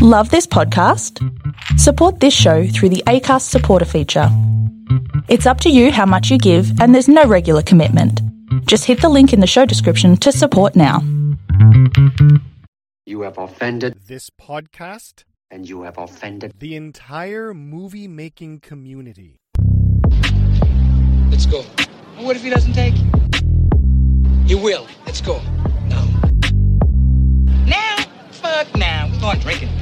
Love this podcast? Support this show through the ACAST supporter feature. It's up to you how much you give, and there's no regular commitment. Just hit the link in the show description to support now. You have offended, this podcast, and you have offended. the entire movie making community. Let's go. What if he doesn't take? He will. Let's go. Now. Now? Fuck now. We're going drinking now.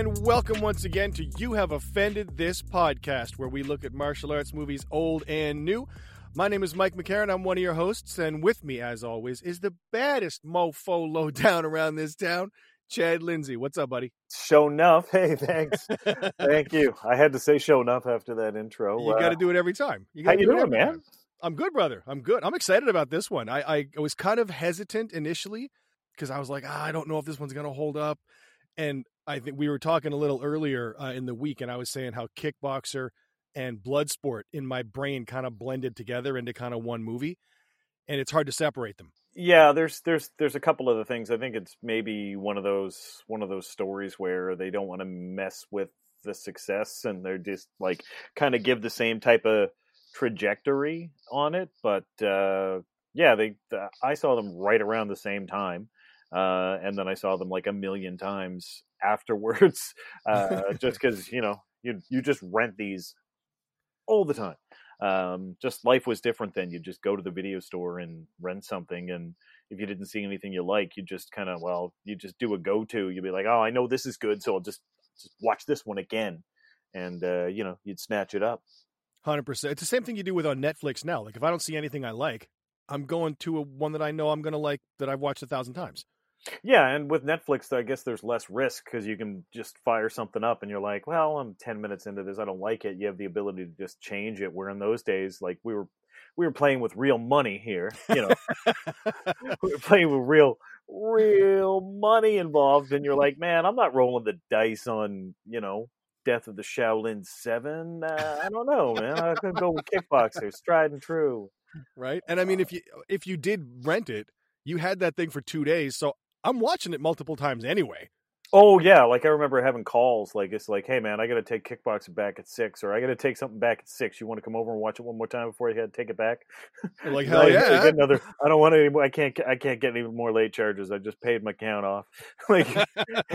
And welcome once again to You Have Offended This podcast, where we look at martial arts movies old and new. My name is Mike McCarran. I'm one of your hosts, and with me, as always, is the baddest mofo low down around this town, Chad Lindsay. What's up, buddy? Show enough. Hey, thanks. Thank you. I had to say show enough after that intro. You got to do it every time. How you do it doing, man? time. I'm good, brother. I'm good. I'm excited about this one. I, I was kind of hesitant initially because I was like, ah, I don't know if this one's going to hold up. And I think we were talking a little earlier uh, in the week, and I was saying how Kickboxer and Bloodsport in my brain kind of blended together into kind of one movie, and it's hard to separate them. Yeah, there's there's there's a couple of the things. I think it's maybe one of those one of those stories where they don't want to mess with the success, and they're just like kind of give the same type of trajectory on it. But uh, yeah, they uh, I saw them right around the same time. Uh, and then I saw them like a million times afterwards, uh, just because you know you you just rent these all the time. Um, just life was different then. You just go to the video store and rent something, and if you didn't see anything you like, you just kind of well, you just do a go to. You'd be like, oh, I know this is good, so I'll just just watch this one again, and uh, you know you'd snatch it up. Hundred percent. It's the same thing you do with on Netflix now. Like if I don't see anything I like, I'm going to a one that I know I'm going to like that I've watched a thousand times. Yeah, and with Netflix, I guess there's less risk because you can just fire something up, and you're like, well, I'm ten minutes into this, I don't like it. You have the ability to just change it. Where in those days, like we were, we were playing with real money here. You know, we were playing with real, real money involved, and you're like, man, I'm not rolling the dice on, you know, Death of the Shaolin Seven. Uh, I don't know, man. I could go with Kickboxers, tried and true. right? And I mean, if you if you did rent it, you had that thing for two days, so I'm watching it multiple times anyway. Oh yeah, like I remember having calls like it's like, hey man, I got to take kickboxing back at six, or I got to take something back at six. You want to come over and watch it one more time before you had to take it back? Like, hell yeah! get another. I don't want any. I can't. I can't get any more late charges. I just paid my count off. Like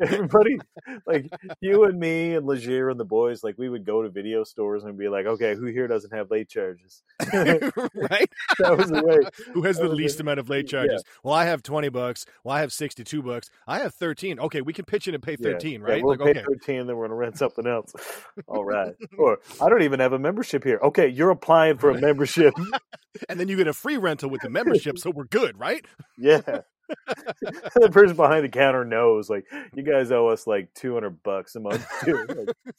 everybody, like you and me and Legier and the boys, like we would go to video stores and be like, okay, who here doesn't have late charges? right. that was the way. Who has the That was least it. amount of late Yeah. charges? Well, I have twenty bucks. Well, I have sixty-two bucks. I have thirteen. Okay, we can pitch in and pay Yeah, thirteen, yeah, right? we'll like, pay okay, 13, then we're going to rent something else. All right. Or I don't even have a membership here. Okay, you're applying for a membership. and then you get a free rental with the membership, so we're good, right? yeah. the person behind the counter knows, like, you guys owe us like 200 bucks a month. Too. Like,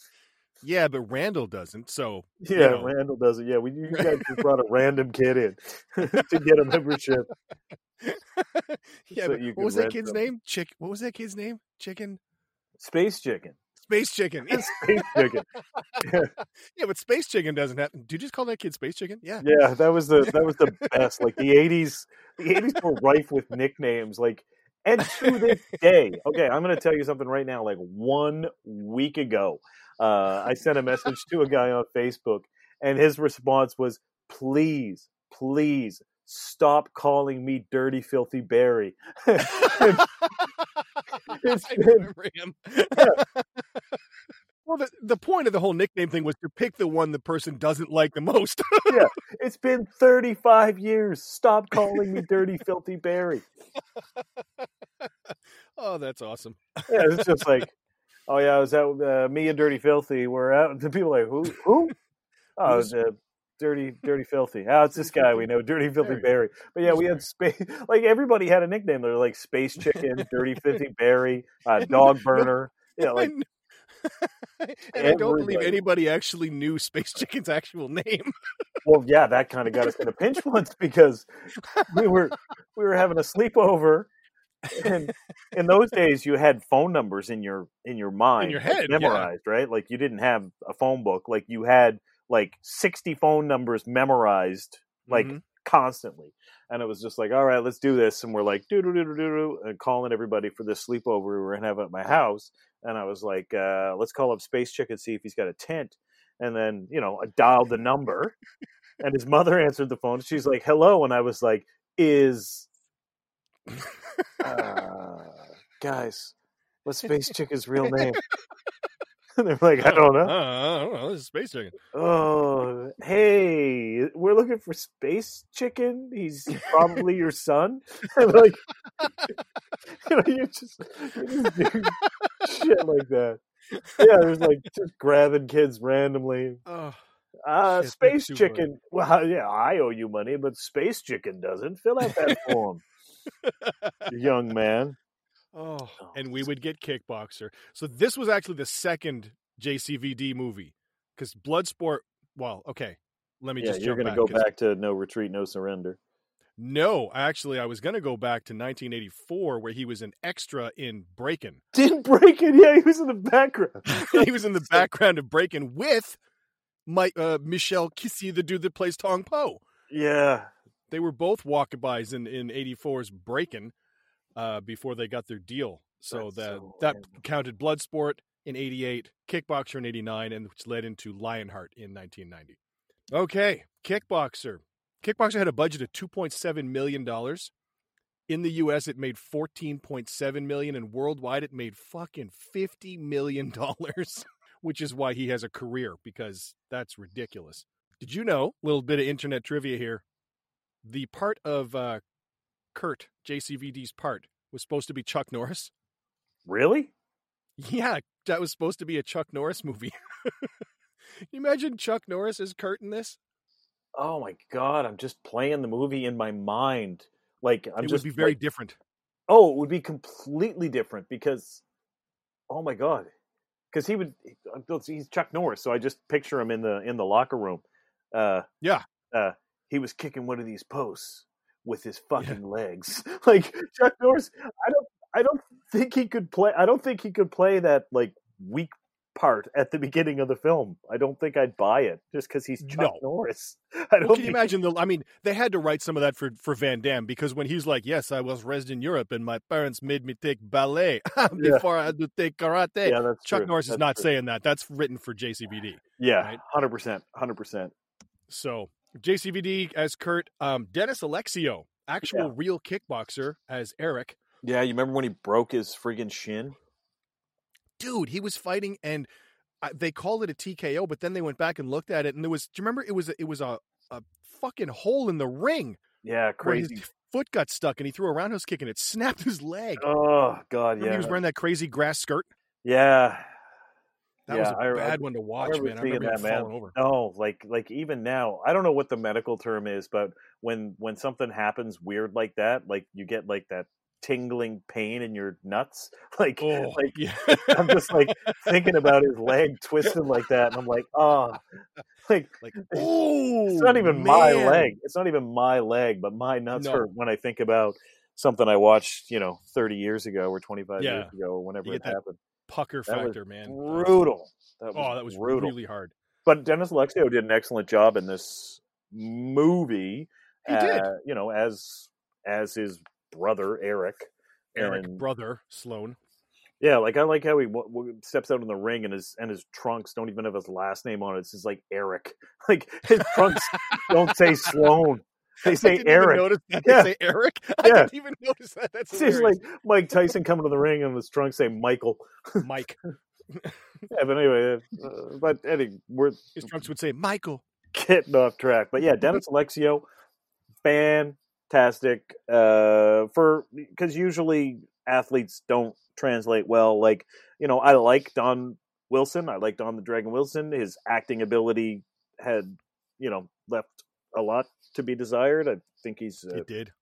Yeah, but Randall doesn't. So you yeah, know. Randall doesn't. Yeah, we, you guys just brought a random kid in to get a membership. yeah, So but you what was that kid's them. name? Chick. What was that kid's name? Chicken. Space chicken. Space Chicken. Space chicken. yeah, but Space Chicken doesn't have. Did you just call that kid Space Chicken? Yeah. Yeah, that was the that was the best. Like the eighties, the eighties were rife with nicknames. Like, and to this day, okay, I'm going to tell you something right now. Like one week ago, uh, I sent a message to a guy on Facebook, and his response was, "Please, please." Stop calling me dirty, filthy Barry. It's I remember him. well, the, the point of the whole nickname thing was to pick the one the person doesn't like the most. Yeah, it's been 35 years. Stop calling me dirty, filthy Barry. oh, that's awesome. yeah, it's just like, oh yeah, I was out. Uh, me and Dirty Filthy were out. The people are like, who? Who? Oh, Who's- uh, Dirty, Dirty Filthy. Oh, it's this guy we know, Dirty Filthy Barry. But yeah, we had space. Like everybody had a nickname. They're like Space Chicken, Dirty Filthy Barry, uh, Dog Burner. Yeah, like and I don't believe anybody actually knew Space Chicken's actual name. well, yeah, that kind of got us in a pinch once because we were we were having a sleepover. And in those days, you had phone numbers in your in your mind, your like, head, yeah. memorized, right? Like you didn't have a phone book. Like you had like sixty phone numbers memorized, like Mhm. constantly. And it was just like, all right, let's do this. And we're like, doo doo doo doo doo, and calling everybody for this sleepover we were gonna have at my house. And I was like, uh, let's call up Space Chick and see if he's got a tent. And then, you know, I dialed the number, and his mother answered the phone. She's like, hello. And I was like, is uh, guys, what's Space Chick's real name? and they're like, I don't know. Uh, I don't know. This is space chicken. Oh, hey, we're looking for Space Chicken. He's probably your son. And like, you know, you just, you just shit like that. Yeah, there's like just grabbing kids randomly. Oh, Uh, Shit, Space that's too funny. Chicken. Well, yeah, I owe you money, but Space Chicken doesn't. Fill out that form, young man. oh, Oh, and we would get Kickboxer. So this was actually the second JCVD movie because Bloodsport. Well, okay, let me Yeah, just you're going to go back to No Retreat, No Surrender. No, actually, I was going to go back to 1984 where he was an extra in Breakin'. Didn't break it. Yeah, he was in the background. he was in the background of Breakin' with Mike uh, Michel Qissi, the dude that plays Tong Po. Yeah, They were both walkabys in in 84's Breakin' uh, before they got their deal. So That's that so that counted Bloodsport in 88, Kickboxer in 89, and which led into Lionheart in 1990. Okay, Kickboxer. Kickboxer had a budget of 2.7 million dollars. In the US it made 14.7 million and worldwide it made fucking 50 million dollars, which is why he has a career because that's ridiculous. Did you know, little bit of internet trivia here, the part of uh Kurt, JCVD's part, was supposed to be Chuck Norris? really? Yeah, that was supposed to be a Chuck Norris movie. Can you imagine Chuck Norris as Kurt in this? Oh my god, I'm just playing the movie in my mind. Like I'm it just would be very like- different. Oh, it would be completely different because oh my god. Cuz he would he's Chuck Norris, so I just picture him in the in the locker room. Uh Yeah. Uh he was kicking one of these posts with his fucking legs. Like Chuck Norris, I don't I don't think he could play I don't think he could play that like weak part at the beginning of the film. I don't think I'd buy it just because he's Chuck No. Norris. I don't Well, can you imagine the? I mean, they had to write some of that for for Van Damme because when he's like, "Yes, I was raised in Europe, and my parents made me take ballet before I had to take karate." Yeah, that's Chuck true. Norris is not true. saying that. That's written for JCVD. Yeah, hundred percent, hundred percent. So JCVD as Kurt, um, Dennis Alexio, actual Yeah. real kickboxer as Eric. Yeah, you remember when he broke his friggin' shin? Dude, he was fighting, and uh, they called it a TKO, but then they went back and looked at it, and there was. Do you remember? It was a- it was a a fucking hole in the ring Yeah, where crazy. his foot got stuck, and he threw a roundhouse kick, and it snapped his leg. Oh God, Remember yeah, he was wearing that crazy grass skirt. yeah. That Yeah, was a I- I- bad one to watch, remember man. I remember that, man. falling over. No, like like even now, I don't know what the medical term is, but when when something happens weird like that, like you get like that tingling pain in your nuts, like Oh, like yeah. I'm just like thinking about his leg twisting like that, and I'm like, oh, like like, oh, it's not even my leg. It's not even my leg, but my nuts No. hurt when I think about something I watched, you know, 30 years ago or 25 Yeah. years ago or whenever it that happened. Pucker That factor, man. Brutal. That was Oh, that was brutal. really hard. But Dennis Alexio did an excellent job in this movie. He did. uh, you know, as as his brother Eric. Eric, And- brother Sloan. Yeah, like I like how he w- w- steps out in the ring and his and his trunks don't even have his last name on it. It's just like Eric. Like his trunks don't say Sloan. They I say Eric. notice that. Yeah. They say Eric. I Yeah. didn't even notice that. That's just like Mike Tyson coming to the ring and his trunks say Michael. Mike. Yeah, but anyway, uh, but Eddie, we're His trunks would say Michael. getting off track. But yeah, Dennis Alexio, fantastic. Uh, for because usually athletes don't translate well. Like you know, I like Don Wilson. I like Don the Dragon Wilson. His acting ability had you know left a lot to be desired. I think he's uh, It did.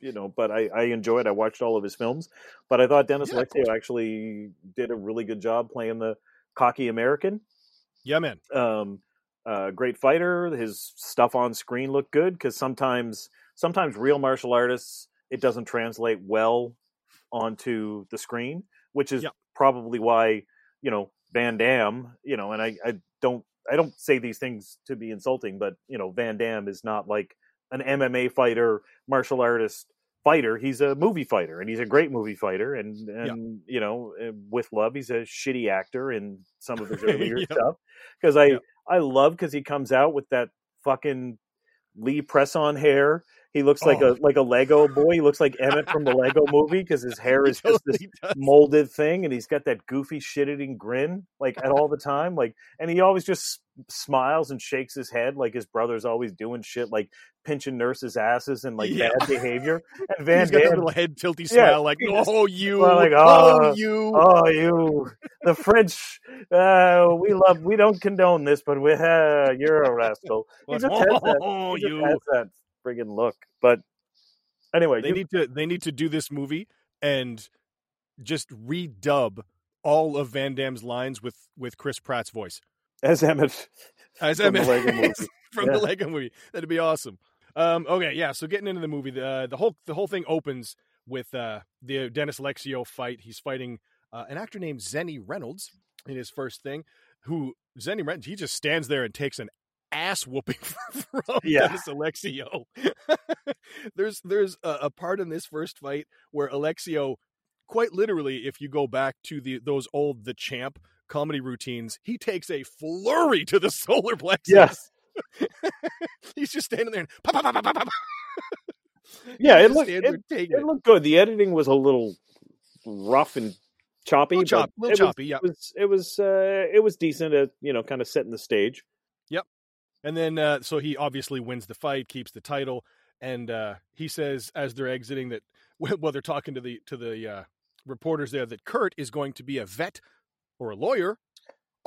you know, but I, I enjoyed. I watched all of his films, but I thought Dennis Yeah, actually did a really good job playing the cocky American. Yeah, man. Um, uh, great fighter. His stuff on screen looked good because sometimes sometimes real martial artists it doesn't translate well onto the screen, which is Yeah. probably why you know Van Damme. You know, and I, I don't I don't say these things to be insulting, but you know Van Damme is not like an MMA fighter, martial artist fighter. He's a movie fighter, and he's a great movie fighter. And and you know, uh, with love, he's a shitty actor in some of his earlier Yep. stuff. Because I Yep. I love because he comes out with that fucking Lee press on hair. He looks like Oh. a like a Lego boy. He looks like Emmet from the Lego movie because his hair is just this does. molded thing and he's got that goofy shit-eating grin like at all the time like and he always just smiles and shakes his head like his brother's always doing shit like pinching nurses asses and like Yeah. bad behavior and van He's got that little head tilty Yeah, smile, like "Oh you, like, oh, "Oh, you." oh you the french uh we love we don't condone this but we uh, you're a rascal he just has that, oh, you. has that friggin look but anyway They you- need to they need to do this movie and just redub all of Van Damme's lines with with Chris Pratt's voice as emmet as From the Emmet Lego movie. from Yeah. the Lego movie. That'd be awesome. Um, okay, yeah. So getting into the movie, the uh, the whole the whole thing opens with uh, the Dennis Alexio fight. He's fighting uh, an actor named Zenny Reynolds in his first thing. Who Zenny Reynolds? He just stands there and takes an ass whooping from Yeah. Dennis Alexio. there's there's a, a part in this first fight where Alexio, quite literally, if you go back to the those old the champ comedy routines, he takes a flurry to the solar plexus. yes He's just standing there and pop, pop, pop, pop, pop. Yeah, it looked- there it- it looked good. The editing was a little rough and choppy, Little chop- but little it was- choppy, yeah. It was it was uh, it was decent at you know kind of setting the stage. And then, uh, so he obviously wins the fight, keeps the title, and uh, he says as they're exiting that while they're talking to the to the uh, reporters there that Kurt is going to be a vet or a lawyer.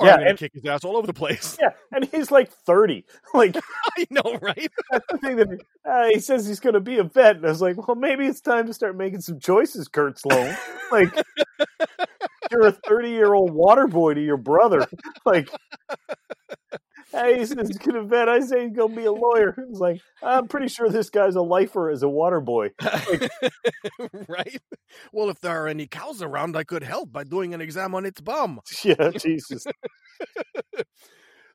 Or Yeah, and- kick his ass all over the place. Yeah, and he's like thirty. Like I know, right? that's the thing that uh, he says he's going to be a vet, and I was like, well, maybe it's time to start making some choices, Kurt Sloan. like you're a thirty year old water boy to your brother. Like. Hey, he's gonna vet. I say he's gonna be a lawyer. It's like I'm pretty sure this guy's a lifer as a water boy. right? Well, if there are any cows around, I could help by doing an exam on its bum. Yeah, Jesus.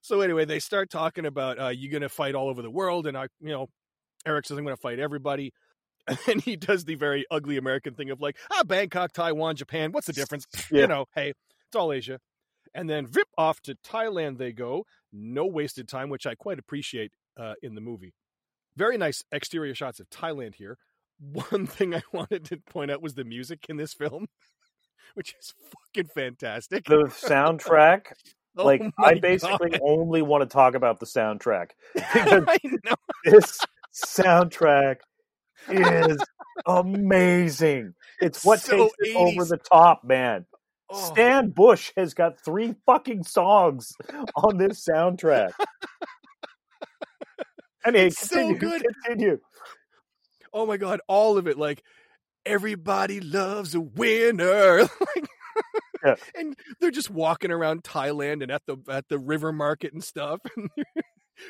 So anyway, they start talking about uh, you're gonna fight all over the world, and I, you know, Eric says I'm gonna fight everybody, and then he does the very ugly American thing of like, ah, Bangkok, Taiwan, Japan, what's the difference? Yeah. You know, hey, it's all Asia. And then vip off to Thailand they go. No wasted time, which I quite appreciate uh, in the movie. Very nice exterior shots of Thailand here. One thing I wanted to point out was the music in this film, which is fucking fantastic. The soundtrack Oh like I basically God. only want to talk about the soundtrack because this soundtrack is amazing. It's what So takes it over the top, man. Oh, Stan Bush has got three fucking songs on this soundtrack. Anyway, It's so continue, good. continue. oh my god, all of it. Like everybody loves a winner. like, Yeah. And they're just walking around Thailand and at the at the river market and stuff, and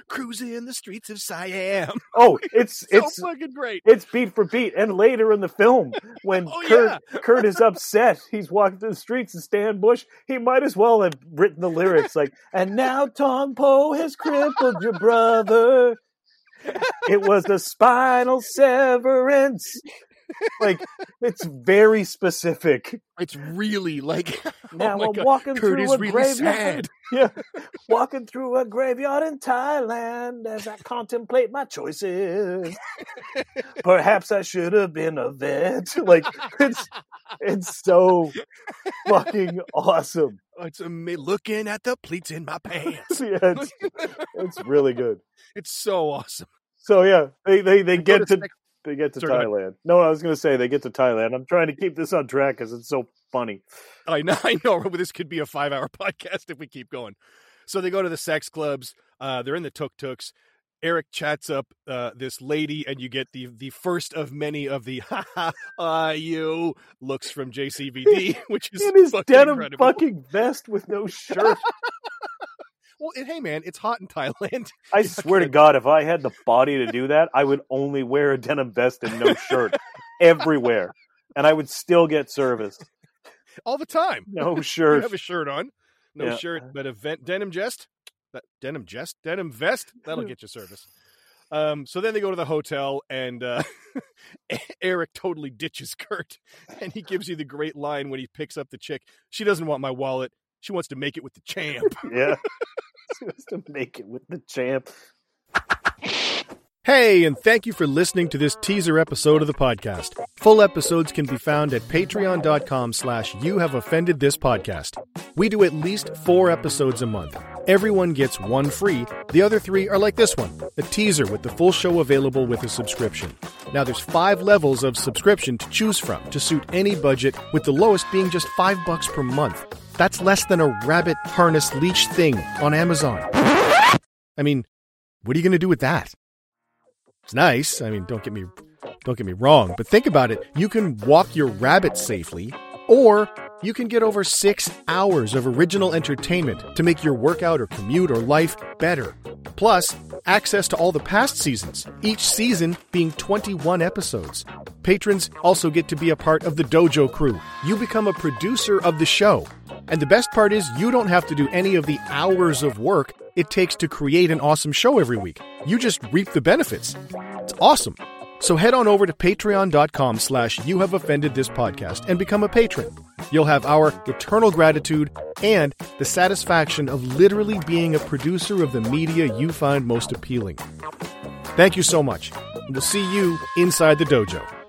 cruising in the streets of Siam. Oh, it's So it's fucking great. it's beat for beat. And later in the film, when Oh, Kurt yeah. Kurt is upset, he's walking through the streets and Stan Bush, he might as well have written the lyrics like, and now Tong Po has crippled your brother. It was the spinal severance. Like it's very specific. It's really like oh Now oh I'm walking Kurt through a really graveyard. sad. Yeah, walking through a graveyard in Thailand as I contemplate my choices. Perhaps I should have been a vet. Like it's it's so fucking awesome. Oh, it's ama- looking at the pleats in my pants. Yeah, it's, it's really good. It's so awesome. So yeah, they they, they They get to to they get to Sorry, go ahead. Thailand. No, I was going to say they get to Thailand. I'm trying to keep this on track because it's so funny. I know, I know. This could be a five-hour podcast if we keep going. So they go to the sex clubs. Uh, they're in the tuk tuks. Eric chats up uh, this lady, and you get the the first of many of the "ha ha uh, you" looks from JCVD, which is In his fucking denim incredible. fucking vest with no shirt. Well, and hey, man, it's hot in Thailand. I swear to God, if I had the body to do that, I would only wear a denim vest and no shirt everywhere, and I would still get service. all the time. No You shirt. have a shirt on, no Yeah. shirt, but a vent, denim vest, that denim vest, denim vest, that'll get you service. Um, so then they go to the hotel, and uh, Eric totally ditches Kurt, and he gives you the great line when he picks up the chick. She doesn't want my wallet. She wants to make it with the champ. Yeah. Just to make it with the champ. Hey, and thank you for listening to this teaser episode of the podcast. Full episodes can be found at patreon.com slash you have offended this podcast. We do at least four episodes a month. Everyone gets one free. The other three are like this one, a teaser with the full show available with a subscription. Now there's five levels of subscription to choose from to suit any budget, with the lowest being just five bucks per month. That's less than a rabbit harness leech thing on Amazon. I mean, what are you going to do with that? It's nice. I mean, don't get me don't get me wrong, but think about it. You can walk your rabbit safely, or you can get over 6 hours of original entertainment to make your workout or commute or life better. Plus, access to all the past seasons, each season being 21 episodes. Patrons also get to be a part of the Dojo crew. You become a producer of the show. And the best part is, you don't have to do any of the hours of work it takes to create an awesome show every week. You just reap the benefits. It's awesome. So head on over to patreon.com slash you have offended this podcast and become a patron. You'll have our eternal gratitude and the satisfaction of literally being a producer of the media you find most appealing. Thank you so much. We'll see you inside the dojo.